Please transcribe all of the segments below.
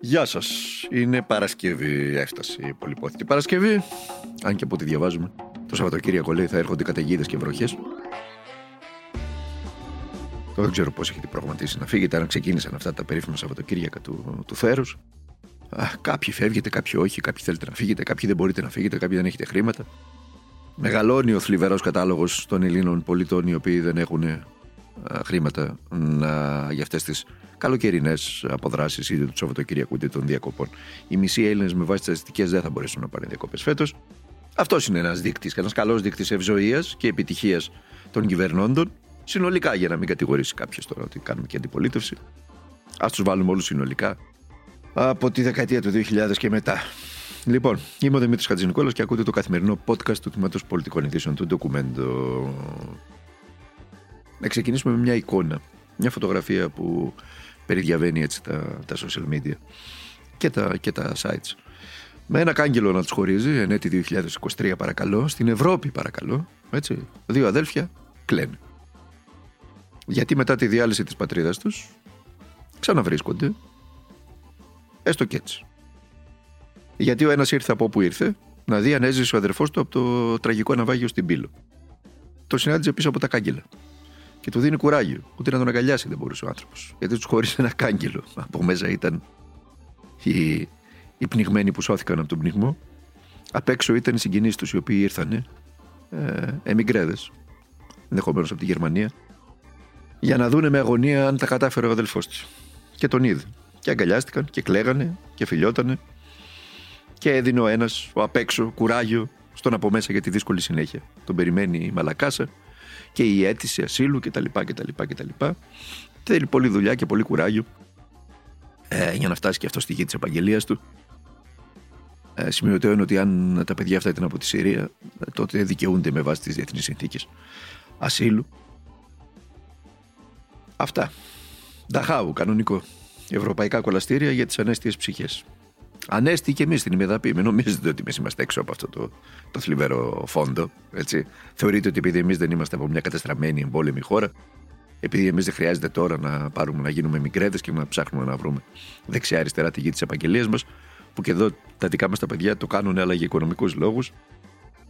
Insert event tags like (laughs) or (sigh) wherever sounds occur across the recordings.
Γεια σας. Είναι Παρασκευή. Έφτασε η πολυπόθητη Παρασκευή. Αν και από ό,τι διαβάζουμε, το Σαββατοκύριακο λέει θα έρχονται καταιγίδες και βροχές. Δεν ξέρω πώς έχετε προγραμματίσει να φύγετε, αν ξεκίνησαν αυτά τα περίφημα Σαββατοκύριακα του, του θέρους. Κάποιοι φεύγετε, κάποιοι όχι, κάποιοι θέλετε να φύγετε, κάποιοι δεν μπορείτε να φύγετε, κάποιοι δεν έχετε χρήματα. Μεγαλώνει ο θλιβερός κατάλογος των Ελλήνων πολιτών οι οποίοι δεν έχουν χρήματα να, για αυτές τις καλοκαιρινές αποδράσεις είτε του Σαββατοκυριακού είτε των διακοπών. Οι μισοί Έλληνες με βάση τις στατιστικές δεν θα μπορέσουν να πάνε διακοπές φέτος. Αυτός είναι ένας δείκτης, ένας καλός δείκτης ευζοίας και επιτυχίας των κυβερνώντων. Συνολικά, για να μην κατηγορήσει κάποιος τώρα ότι κάνουμε και αντιπολίτευση. Α τους βάλουμε όλους συνολικά από τη δεκαετία του 2000 και μετά. Λοιπόν, είμαι ο Δημήτρης Χατζηνικόλας και ακούτε το καθημερινό podcast του Τμήματος Πολιτικών Ειδήσεων του Ντοκουμέντο. Να ξεκινήσουμε με μια εικόνα. Μια φωτογραφία που περιδιαβαίνει έτσι τα, τα social media και τα, και τα sites. Με ένα κάγκελο να τους χωρίζει, εν έτη 2023 παρακαλώ, στην Ευρώπη παρακαλώ, έτσι, δύο αδέλφια κλαίνε. Γιατί μετά τη διάλυση της πατρίδας τους ξαναβρίσκονται, έστω και έτσι. Γιατί ο ένας ήρθε από όπου ήρθε, να δει αν έζησε ο αδερφός του από το τραγικό ναυάγιο στην Πύλο. Το συνάντησε πίσω από τα κάγκελα και του δίνει κουράγιο. Ούτε να τον αγκαλιάσει δεν μπορούσε ο άνθρωπος. Γιατί τους χώρισε ένα κάγκελο. Από μέσα ήταν οι, οι πνιγμένοι που σώθηκαν από τον πνιγμό. Απ' έξω ήταν οι συγγενείς τους οι οποίοι ήρθαν, ε, εμιγκρέδες, ενδεχομένως από τη Γερμανία, για να δούνε με αγωνία αν τα κατάφερε ο αδελφός του. Και τον είδε. Και αγκαλιάστηκαν και κλαίγανε και φιλιότανε. Και έδινε ο ένας, ο απ' έξω, κουράγιο στον από μέσα για τη δύσκολη συνέχεια. Τον περιμένει η Μαλακάσα και η αίτηση ασύλου κτλ. κτλ, κτλ. Θέλει πολλή δουλειά και πολύ κουράγιο ε, για να φτάσει και αυτός στη γη της επαγγελίας του. Ε, σημειωτέο είναι ότι αν τα παιδιά αυτά ήταν από τη Συρία, τότε δικαιούνται με βάση τις διεθνείς συνθήκες ασύλου. Αυτά. Νταχάου, κανονικό. Ευρωπαϊκά κολαστήρια για τις ανέστιες ψυχές. Ανέστη και εμείς στην ημεδαπή. Μην νομίζετε ότι εμείς είμαστε έξω από αυτό το, το θλιβερό φόντο. Έτσι. Θεωρείτε ότι επειδή εμείς δεν είμαστε από μια κατεστραμμένη εμπόλεμη χώρα, επειδή εμείς δεν χρειάζεται τώρα να πάρουμε να γίνουμε μικρέτε και να ψάχνουμε να βρούμε δεξιά-αριστερά τη γη της επαγγελίας μας, που και εδώ τα δικά μας τα παιδιά το κάνουν, αλλά για οικονομικούς λόγους.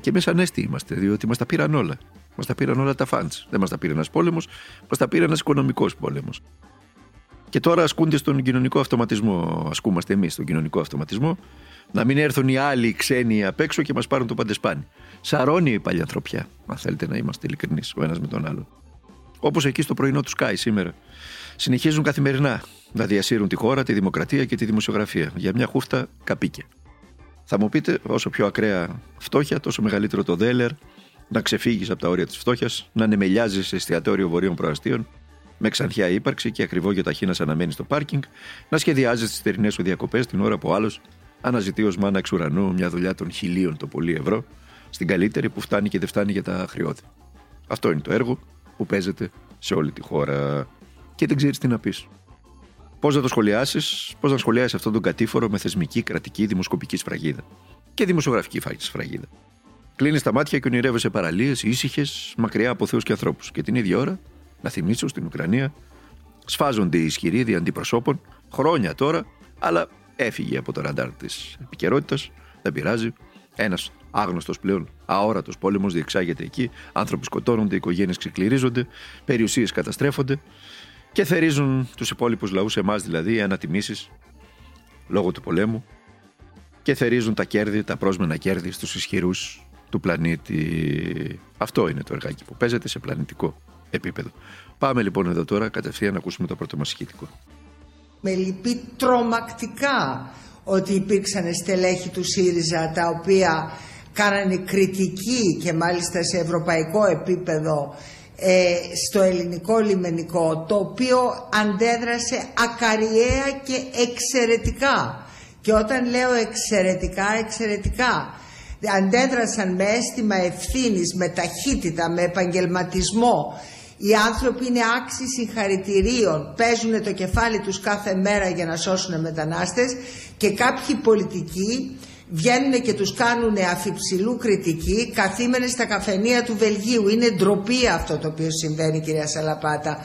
Και εμείς ανέστη είμαστε, διότι μας τα πήραν όλα. Μας τα πήραν όλα τα φαντ. Δεν μας τα πήρε ένας πόλεμος, μας τα πήρε ένας οικονομικός πόλεμος. Και τώρα ασκούνται στον κοινωνικό αυτοματισμό. Ασκούμαστε εμείς στον κοινωνικό αυτοματισμό. Να μην έρθουν οι άλλοι οι ξένοι απ' έξω και μας πάρουν το παντεσπάνι. Σαρώνει η παλιανθρωπιά, αν θέλετε να είμαστε ειλικρινείς ο ένας με τον άλλο. Όπως εκεί στο πρωινό του Sky σήμερα. Συνεχίζουν καθημερινά να διασύρουν τη χώρα, τη δημοκρατία και τη δημοσιογραφία για μια χούφτα καπίκια. Θα μου πείτε, όσο πιο ακραία φτώχεια, τόσο μεγαλύτερο το δέλερ, να ξεφύγεις από τα όρια της φτώχειας, να ανεμελιάζεις σε εστιατόριο βορείων προαστίων, με ξανθιά ύπαρξη και ακριβό για ταχύ να αναμένει στο πάρκινγκ, να σχεδιάζει τις θερινές σου διακοπές την ώρα που άλλος αναζητεί ως μάνα εξ ουρανού μια δουλειά των χιλίων το πολύ ευρώ, στην καλύτερη που φτάνει και δεν φτάνει για τα χρειώδη. Αυτό είναι το έργο που παίζεται σε όλη τη χώρα και δεν ξέρεις τι να πεις. Πώς να το σχολιάσεις, πώς να σχολιάσεις αυτόν τον κατήφορο με θεσμική, κρατική, δημοσκοπική σφραγίδα και δημοσιογραφική σφραγίδα. Κλείνεις τα μάτια και ονειρεύεσαι παραλίες, ήσυχες, μακριά από θεούς και ανθρώπους. Και την ίδια ώρα να θυμίσω στην Ουκρανία, σφάζονται οι ισχυροί αντιπροσώπων, χρόνια τώρα, αλλά έφυγε από το ραντάρ της επικαιρότητας. Δεν πειράζει. Ένας άγνωστος πλέον, αόρατος πόλεμος διεξάγεται εκεί. Άνθρωποι σκοτώνονται, οικογένειες ξεκληρίζονται, περιουσίες καταστρέφονται και θερίζουν τους υπόλοιπους λαούς, εμάς δηλαδή, ανατιμήσεις λόγω του πολέμου και θερίζουν τα κέρδη, τα πρόσμενα κέρδη στους ισχυρούς του πλανήτη. Αυτό είναι το εργάκι που παίζεται σε πλανητικό επίπεδο. Πάμε λοιπόν εδώ τώρα κατευθείαν να ακούσουμε το πρώτο μας ηχητικό. Με λυπεί τρομακτικά ότι υπήρξαν στελέχη του ΣΥΡΙΖΑ τα οποία κάνανε κριτική και μάλιστα σε ευρωπαϊκό επίπεδο ε, στο ελληνικό λιμενικό το οποίο αντέδρασε ακαριέα και εξαιρετικά και όταν λέω εξαιρετικά εξαιρετικά αντέδρασαν με αίσθημα ευθύνης, με ταχύτητα, με επαγγελματισμό οι άνθρωποι είναι άξιοι συγχαρητηρίων, παίζουν το κεφάλι τους κάθε μέρα για να σώσουν μετανάστες και κάποιοι πολιτικοί βγαίνουν και τους κάνουν αφιψηλού κριτική καθήμενες στα καφενεία του Βελγίου. Είναι ντροπή αυτό το οποίο συμβαίνει κυρία Σαλαπάτα.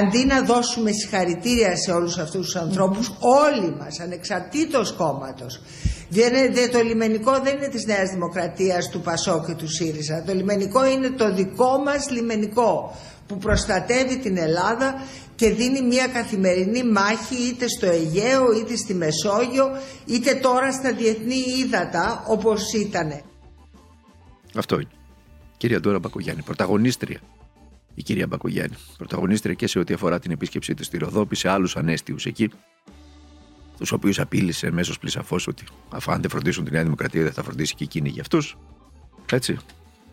Αντί να δώσουμε συγχαρητήρια σε όλους αυτούς τους ανθρώπους, όλοι μας, ανεξαρτήτως κόμματος, δεν, το λιμενικό δεν είναι της Νέας Δημοκρατίας, του Πασό και του ΣΥΡΙΖΑ. Το λιμενικό είναι το δικό μας λιμενικό που προστατεύει την Ελλάδα και δίνει μια καθημερινή μάχη είτε στο Αιγαίο είτε στη Μεσόγειο είτε τώρα στα διεθνή ύδατα όπως ήτανε. Αυτό είναι. Κυρία Ντόρα Μπακογιάννη, πρωταγωνίστρια. Η κυρία Μπακογιάννη. Πρωταγωνίστρια και σε ό,τι αφορά την επίσκεψή της στη Ροδόπη, σε άλλους ανέστιους εκεί, τους οποίους απείλησε μέσως πλησαφώς ότι αφού αν δεν φροντίσουν τη Νέα Δημοκρατία δεν θα φροντίσει και εκείνη για αυτούς. Έτσι.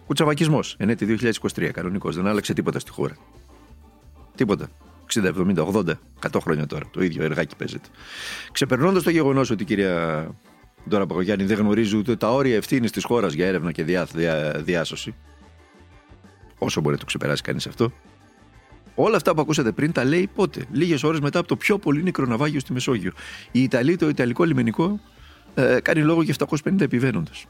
Κουτσαβακισμό. Ενέτη 2023. Κανονικός. Δεν άλλαξε τίποτα στη χώρα. Τίποτα. 60, 70, 80, 100 χρόνια τώρα. Το ίδιο εργάκι παίζεται. Ξεπερνώντας το γεγονός ότι η κυρία Ντόρα Παγκογιάννη δεν γνωρίζει ούτε τα όρια ευθύνης της χώρας για έρευνα και διά, διά, διάσωση. Όσο μπορεί να το ξεπεράσει κανείς αυτό. Όλα αυτά που ακούσατε πριν τα λέει πότε; Λίγες ώρες μετά από το πιο πολύ νεκρό ναυάγιο στη Μεσόγειο. Η Ιταλία, το Ιταλικό λιμενικό, ε, κάνει λόγο για 750 επιβαίνοντες.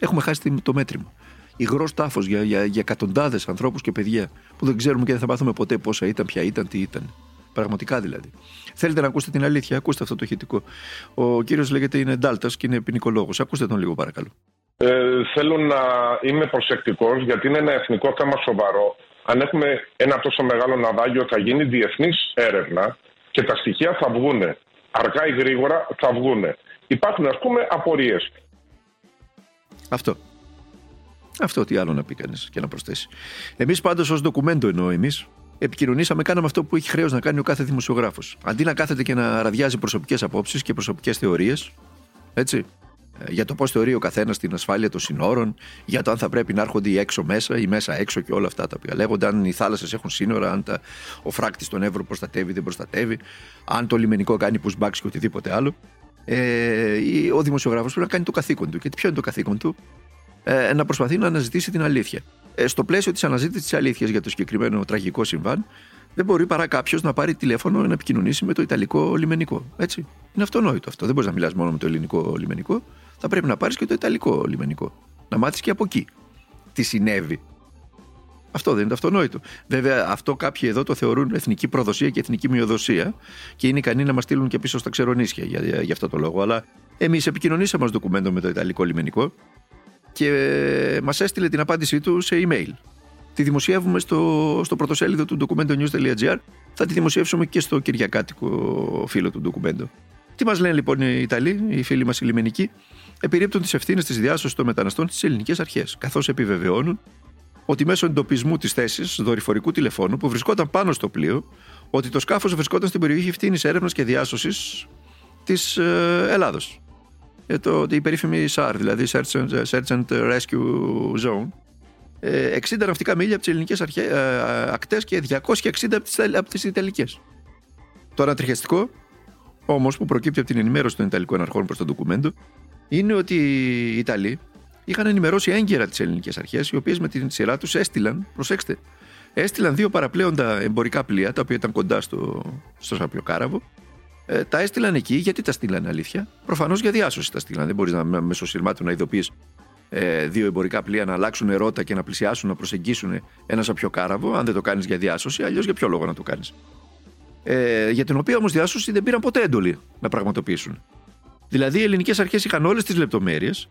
Έχουμε χάσει το μέτρημα υγρό τάφος για, για, για εκατοντάδες ανθρώπους και παιδιά που δεν ξέρουμε και δεν θα μάθουμε ποτέ πόσα ήταν, ποια ήταν, τι ήταν. Πραγματικά δηλαδή. Θέλετε να ακούσετε την αλήθεια, ακούστε αυτό το ηχητικό. Ο κύριος λέγεται είναι Ντάλτας και είναι ποινικολόγος. Ακούστε τον λίγο παρακαλώ. Ε, θέλω να είμαι προσεκτικός γιατί είναι ένα εθνικό θέμα σοβαρό. Αν έχουμε ένα τόσο μεγάλο ναυάγιο, θα γίνει διεθνής έρευνα και τα στοιχεία θα βγούνε. Αργά ή γρήγορα θα βγούνε. Υπάρχουν, ας πούμε, απορίες. Αυτό. Αυτό τι άλλο να πει κανείς και να προσθέσει. Εμείς πάντως ως ντοκουμέντο εννοώ εμείς, επικοινωνήσαμε, κάναμε αυτό που έχει χρέος να κάνει ο κάθε δημοσιογράφος. Αντί να κάθεται και να ραδιάζει προσωπικές απόψεις και προσωπικές θεωρίες, έτσι, ε, για το πώς θεωρεί ο καθένας την ασφάλεια των συνόρων, για το αν θα πρέπει να έρχονται οι έξω μέσα ή μέσα έξω και όλα αυτά τα οποία λέγονται, αν οι θάλασσες έχουν σύνορα, αν τα, ο φράκτης των Εύρω προστατεύει ή δεν προστατεύει, αν το λιμενικό κάνει pushbacks και οτιδήποτε άλλο. Ε, ο δημοσιογράφος πρέπει να κάνει το καθήκον του. Και ποιο είναι το καθήκον του, ε, να προσπαθεί να αναζητήσει την αλήθεια. Ε, στο πλαίσιο της αναζήτησης της αλήθειας για το συγκεκριμένο τραγικό συμβάν, δεν μπορεί παρά κάποιος να πάρει τηλέφωνο να επικοινωνήσει με το Ιταλικό λιμενικό. Έτσι. Είναι αυτονόητο αυτό. Δεν μπορείς να μιλάς μόνο με το ελληνικό λιμενικό. Θα πρέπει να πάρεις και το Ιταλικό λιμενικό. Να μάθεις και από εκεί τι συνέβη. Αυτό δεν είναι το αυτονόητο. Βέβαια, αυτό κάποιοι εδώ το θεωρούν εθνική προδοσία και εθνική μειοδοσία και είναι ικανοί να μας στείλουν και πίσω στα ξερονίσια για, για, για αυτό το λόγο. Αλλά εμείς επικοινωνήσαμε ως ντοκουμέντο με το Ιταλικό λιμενικό και μας έστειλε την απάντησή του σε email. Τη δημοσιεύουμε στο, στο πρωτοσέλιδο του documento.news.gr θα τη δημοσιεύσουμε και στο κυριακάτικο φύλλο του ντοκουμέντο. Τι μας λένε λοιπόν οι Ιταλοί, οι φίλοι μας οι λιμενικοί, επιρρύπτουν τις ευθύνες της διάσωσης των μεταναστών στις ελληνικές αρχές, καθώς επιβεβαιώνουν ότι μέσω εντοπισμού της θέσης δορυφορικού τηλεφώνου που βρισκόταν πάνω στο πλοίο, ότι το σκάφος βρισκόταν στην περιοχή ευθύνη έρευνας και διάσωσης της ε, Ελλάδος. Ε, το, η περίφημη SAR, δηλαδή Search and, Search and Rescue Zone, 60 ε, ναυτικά μίλια από τις ελληνικές ε, ακτές και 260 από τις Ιταλικές. Το ανατριχιαστικό όμως που προκύπτει από την ενημέρωση των Ιταλικών αρχών προς το ντοκουμέντο είναι ότι οι Ιταλοί είχαν ενημερώσει έγκαιρα τις ελληνικές αρχές, οι οποίες με την σειρά τους έστειλαν, προσέξτε, έστειλαν δύο παραπλέοντα εμπορικά πλοία, τα οποία ήταν κοντά στο, στο Σαπιοκάραβο, ε, τα έστειλαν εκεί. Γιατί τα στείλανε αλήθεια; Προφανώς για διάσωση τα στείλανε. Δεν μπορείς να μέσω σειρμάτων να ειδοποιείς ε, δύο εμπορικά πλοία να αλλάξουν ρότα και να πλησιάσουν, να προσεγγίσουν ένα κάραβο, αν δεν το κάνεις για διάσωση, αλλιώς για ποιο λόγο να το κάνεις; Ε, για την οποία όμως διάσωση δεν πήραν ποτέ έντολη να πραγματοποιήσουν. Δηλαδή οι ελληνικές αρχές είχαν όλες τις λεπτομέρειες,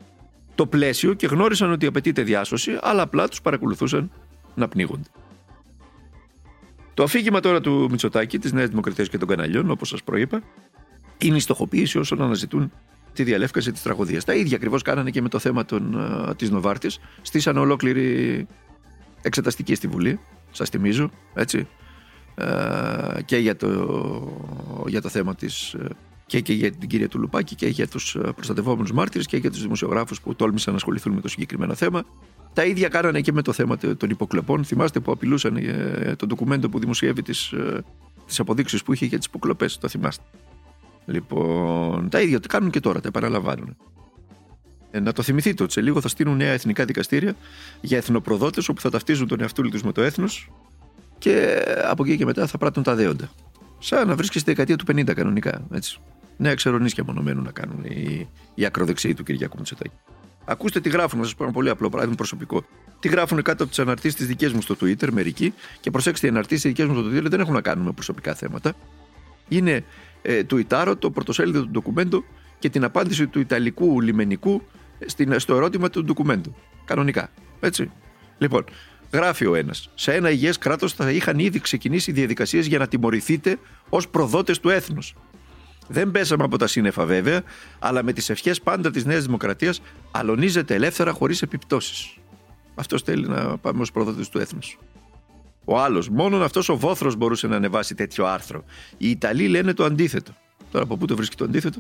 το πλαίσιο και γνώρισαν ότι απαιτείται διάσωση, αλλά απλά τους παρακολουθούσαν να πνίγονται. Το αφήγημα τώρα του Μητσοτάκη, της Νέας Δημοκρατίας και των καναλιών, όπως σας προείπα, είναι η στοχοποίηση όσων αναζητούν τη διαλεύκαση της τραγωδίας. Τα ίδια ακριβώς κάνανε και με το θέμα της Νοβάρτης. Στήσαν ολόκληρη εξεταστική στη Βουλή, σας θυμίζω, έτσι. Ε, και για το, για το θέμα της και, και για την κυρία Τουλουπάκη και για τους προστατευόμενους μάρτυρες και για τους δημοσιογράφους που τόλμησαν να ασχοληθούν με το συγκεκριμένο θέμα τα ίδια κάνανε και με το θέμα των υποκλοπών. Θυμάστε που απειλούσαν ε, το ντοκουμέντο που δημοσιεύει τις τις ε, αποδείξεις που είχε για τις υποκλοπές. Το θυμάστε. Λοιπόν, τα ίδια το κάνουν και τώρα, τα επαναλαμβάνουν. Ε, να το θυμηθείτε ότι σε λίγο θα στείλουν νέα εθνικά δικαστήρια για εθνοπροδότες όπου θα ταυτίζουν τον εαυτό τους με το έθνος και από εκεί και μετά θα πράττουν τα δέοντα. Σαν να βρίσκει στη δεκαετία του 50 κανονικά. Έτσι. Νέα ξερονίσια μόνο μένουν να κάνουν οι, οι ακροδεξιοί του Κυριακού Μητσοτάκη. Ακούστε τι γράφουν, να σας πω ένα πολύ απλό παράδειγμα προσωπικό. Τι γράφουν κάτω από τις αναρτήσεις τη δικές μου στο Twitter, μερικοί. Και προσέξτε, οι αναρτήσεις δικές μου στο Twitter δεν έχουν να κάνουν με προσωπικά θέματα. Είναι ε, του Ιτάρο, το πρωτοσέλιδο του ντοκουμέντου και την απάντηση του Ιταλικού λιμενικού στην, στο ερώτημα του ντοκουμέντου. Κανονικά. Έτσι. Λοιπόν, γράφει ο ένας. Σε ένα υγιές κράτος θα είχαν ήδη ξεκινήσει διαδικασίες για να τιμωρηθείτε ως προδότες του έθνους. Δεν πέσαμε από τα σύννεφα βέβαια, αλλά με τις ευχές πάντα της Νέας Δημοκρατίας αλωνίζεται ελεύθερα χωρίς επιπτώσεις. Αυτός θέλει να πάμε ως προδότες του έθνους. Ο άλλος, μόνον αυτός ο βόθρος μπορούσε να ανεβάσει τέτοιο άρθρο. Οι Ιταλοί λένε το αντίθετο. Τώρα από πού το βρίσκει το αντίθετο;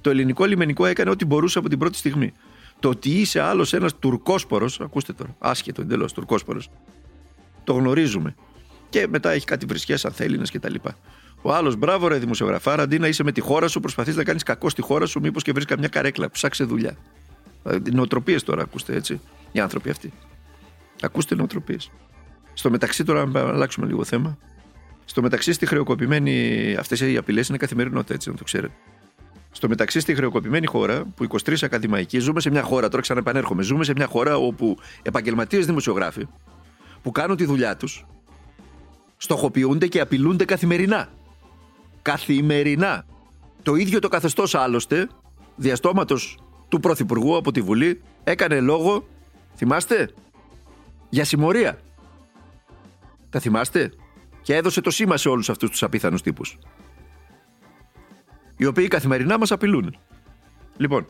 Το ελληνικό λιμενικό έκανε ό,τι μπορούσε από την πρώτη στιγμή. Το ότι είσαι άλλος ένας τουρκόσπορος, ακούστε τώρα, άσχετο εντελώς τουρκόσπορος, το γνωρίζουμε. Και μετά έχει κάτι βρισχές, αν θέλει, κτλ. Ο άλλος, μπράβο ρε δημοσιογραφάρα, αντί να είσαι με τη χώρα σου, προσπαθείς να κάνεις κακό στη χώρα σου, μήπως και βρεις καμιά καρέκλα. Ψάξε δουλειά. Δηλαδή, νοοτροπίες τώρα, ακούστε έτσι. Οι άνθρωποι αυτοί. Ακούστε νοοτροπίες. Στο μεταξύ, τώρα, να αλλάξουμε λίγο θέμα. Στο μεταξύ, στη χρεοκοπημένη. Αυτές οι απειλές είναι καθημερινότητα, έτσι να το ξέρετε. Στο μεταξύ, στη χρεοκοπημένη χώρα, που 23 ακαδημαϊκοί, ζούμε σε μια χώρα, τώρα ξαναεπανέρχομαι, ζούμε σε μια χώρα όπου επαγγελματίες δημοσιογράφοι που κάνουν τη δουλειά τους στοχοποιούνται και απειλούνται καθημερινά. Καθημερινά. Το ίδιο το καθεστώς άλλωστε, διαστόματος του Πρωθυπουργού από τη Βουλή, έκανε λόγο, θυμάστε, για συμμορία. Τα θυμάστε; Και έδωσε το σήμα σε όλους αυτούς τους απίθανους τύπους. Οι οποίοι καθημερινά μας απειλούν. Λοιπόν,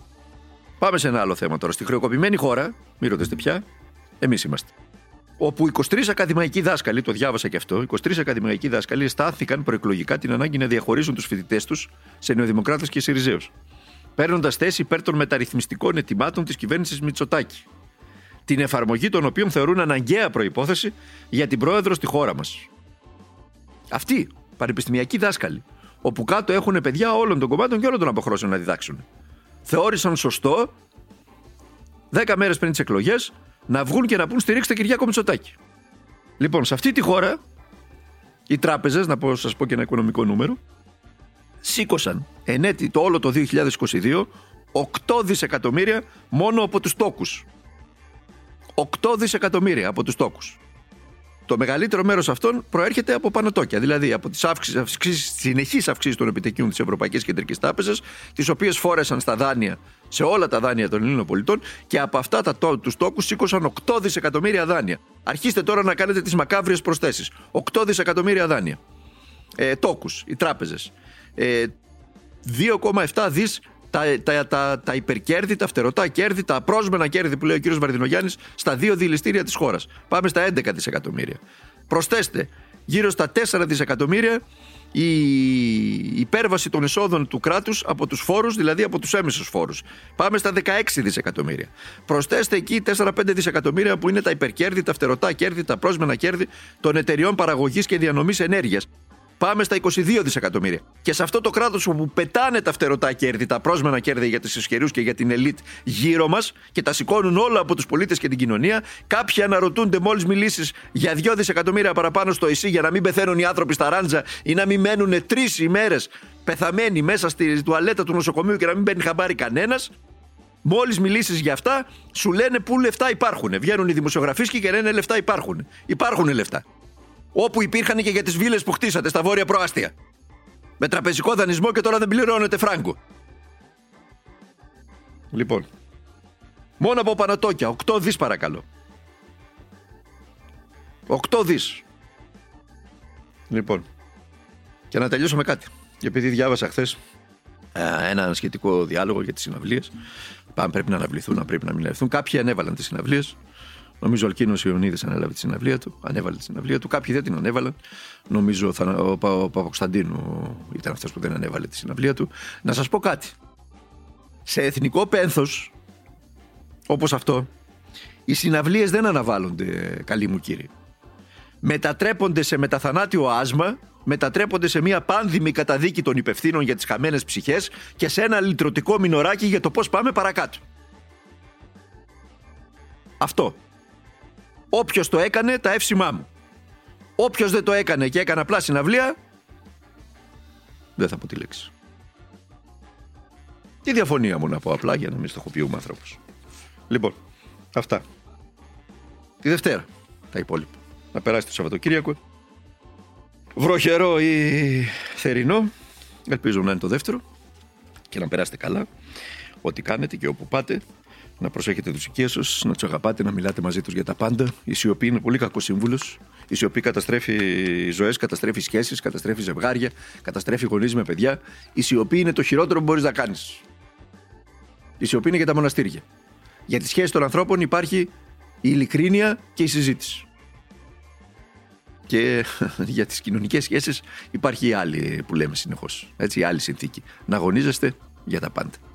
πάμε σε ένα άλλο θέμα τώρα. Στη χρεοκοπημένη χώρα, μην ρωτήσετε πια, εμείς είμαστε. Όπου 23 ακαδημαϊκοί δάσκαλοι, το διάβασα και αυτό, 23 ακαδημαϊκοί δάσκαλοι αισθάνθηκαν προεκλογικά την ανάγκη να διαχωρίζουν τους φοιτητές τους σε νεοδημοκράτες και Σιριζέους. Παίρνοντας θέση υπέρ των μεταρρυθμιστικών ετοιμάτων της κυβέρνησης Μητσοτάκη. Την εφαρμογή των οποίων θεωρούν αναγκαία προπόθεση για την πρόεδρο στη χώρα μας. Αυτοί, πανεπιστημιακοί δάσκαλοι, όπου κάτω έχουν παιδιά όλων των κομμάτων και όλων των αποχρώσεων να διδάξουν. Θεώρησαν σωστό 10 μέρες πριν τις εκλογές να βγουν και να πούν στηρίξτε Κυριάκο Μητσοτάκη. Λοιπόν, σε αυτή τη χώρα, οι τράπεζες, να πω, σας πω και ένα οικονομικό νούμερο, σήκωσαν εν το όλο το 2022 8 δισεκατομμύρια μόνο από τους τόκους. 8 δισεκατομμύρια από τους τόκους. Το μεγαλύτερο μέρος αυτών προέρχεται από πανωτόκια, δηλαδή από τις συνεχείς αυξήσεις των επιτεκίων της Ευρωπαϊκής Κεντρικής Τράπεζας, τις οποίες φόρεσαν στα δάνεια, σε όλα τα δάνεια των Ελλήνων πολιτών και από αυτά τα, τους τόκους σήκωσαν 8 δισεκατομμύρια δάνεια. Αρχίστε τώρα να κάνετε τις μακάβριες προσθέσεις. 8 δισεκατομμύρια δάνεια. Ε, τόκους, οι τράπεζες. Ε, 2,7 δις τα, τα, τα, τα υπερκέρδη, τα φτερωτά κέρδη, τα πρόσμενα κέρδη που λέει ο κύριος Βαρδινογιάννη στα δύο δηληστήρια της χώρας. Πάμε στα 11 δισεκατομμύρια. Προσθέστε γύρω στα 4 δισεκατομμύρια η υπέρβαση των εσόδων του κράτους από τους φόρους, δηλαδή από τους έμεσους φόρους. Πάμε στα 16 δισεκατομμύρια. Προσθέστε εκεί 4-5 δισεκατομμύρια που είναι τα υπερκέρδη, τα φτερωτά κέρδη, τα πρόσμενα κέρδη των εταιριών παραγωγής και διανομής ενέργειας πάμε στα 22 δισεκατομμύρια. Και σε αυτό το κράτος όπου πετάνε τα φτερωτά κέρδη, τα πρόσμενα κέρδη για του ισχυρούς και για την ελίτ γύρω μας και τα σηκώνουν όλα από τους πολίτες και την κοινωνία, κάποιοι αναρωτούνται μόλις μιλήσεις για 2 δισεκατομμύρια παραπάνω στο ΕΣΥ για να μην πεθαίνουν οι άνθρωποι στα ράντζα ή να μην μένουν τρεις ημέρες πεθαμένοι μέσα στη τουαλέτα του νοσοκομείου και να μην μπαίνει χαμπάρι κανένας. Μόλις μιλήσεις για αυτά, σου λένε πού λεφτά υπάρχουν. Βγαίνουν οι δημοσιογραφίσκοι και λένε λεφτά υπάρχουν. Υπάρχουν λεφτά όπου υπήρχαν και για τις βίλες που χτίσατε στα βόρεια προάστια. Με τραπεζικό δανεισμό και τώρα δεν πληρώνετε φράγκο. Λοιπόν, μόνο από Πανατόκια, 8 δις παρακαλώ. 8 δις. Λοιπόν, και να τελειώσω με κάτι. Επειδή διάβασα χθες ένα σχετικό διάλογο για τις συναυλίες. Πάμε, πρέπει να αναβληθούν, να πρέπει να μην αναβληθούν. Κάποιοι ανέβαλαν τις συναυλίες. Νομίζω ο Αλκίνος Ιωνίδης ανέλαβε τη συναυλία του, ανέβαλε τη συναυλία του. Κάποιοι δεν την ανέβαλαν. Νομίζω ο, ο, ο Παπακοσταντίνου ήταν αυτός που δεν ανέβαλε τη συναυλία του. Να σας πω κάτι. Σε εθνικό πένθος, όπως αυτό, οι συναυλίες δεν αναβάλλονται, καλοί μου κύριοι. Μετατρέπονται σε μεταθανάτιο άσμα, μετατρέπονται σε μια πάνδημη καταδίκη των υπευθύνων για τις χαμένες ψυχές και σε ένα λυτρωτικό μινοράκι για το πώς πάμε παρακάτω. Αυτό. Όποιος το έκανε, τα εύσημά μου. Όποιος δεν το έκανε και έκανε απλά συναυλία, δεν θα πω τη λέξη. Τι διαφωνία μου να πω απλά για να μην στοχοποιούμε ανθρώπους. Λοιπόν, αυτά. τη Δευτέρα τα υπόλοιπα. Να περάσει το Σαββατοκύριακο. Βροχερό ή θερινό. Ελπίζω να είναι το δεύτερο και να περάσετε καλά. Ό,τι κάνετε και όπου πάτε, να προσέχετε τους οικίες σας, να τους αγαπάτε, να μιλάτε μαζί τους για τα πάντα. Η σιωπή είναι πολύ κακός σύμβουλος. Η σιωπή καταστρέφει ζωές, καταστρέφει σχέσεις, καταστρέφει ζευγάρια, καταστρέφει γονείς με παιδιά. Η σιωπή είναι το χειρότερο που μπορείς να κάνεις. Η σιωπή είναι για τα μοναστήρια. Για τη σχέση των ανθρώπων υπάρχει η ειλικρίνεια και η συζήτηση. Και (laughs) για τις κοινωνικές σχέσεις υπάρχει η άλλη που λέμε συνεχώς. Έτσι, η άλλη συνθήκη. Να αγωνίζεστε για τα πάντα.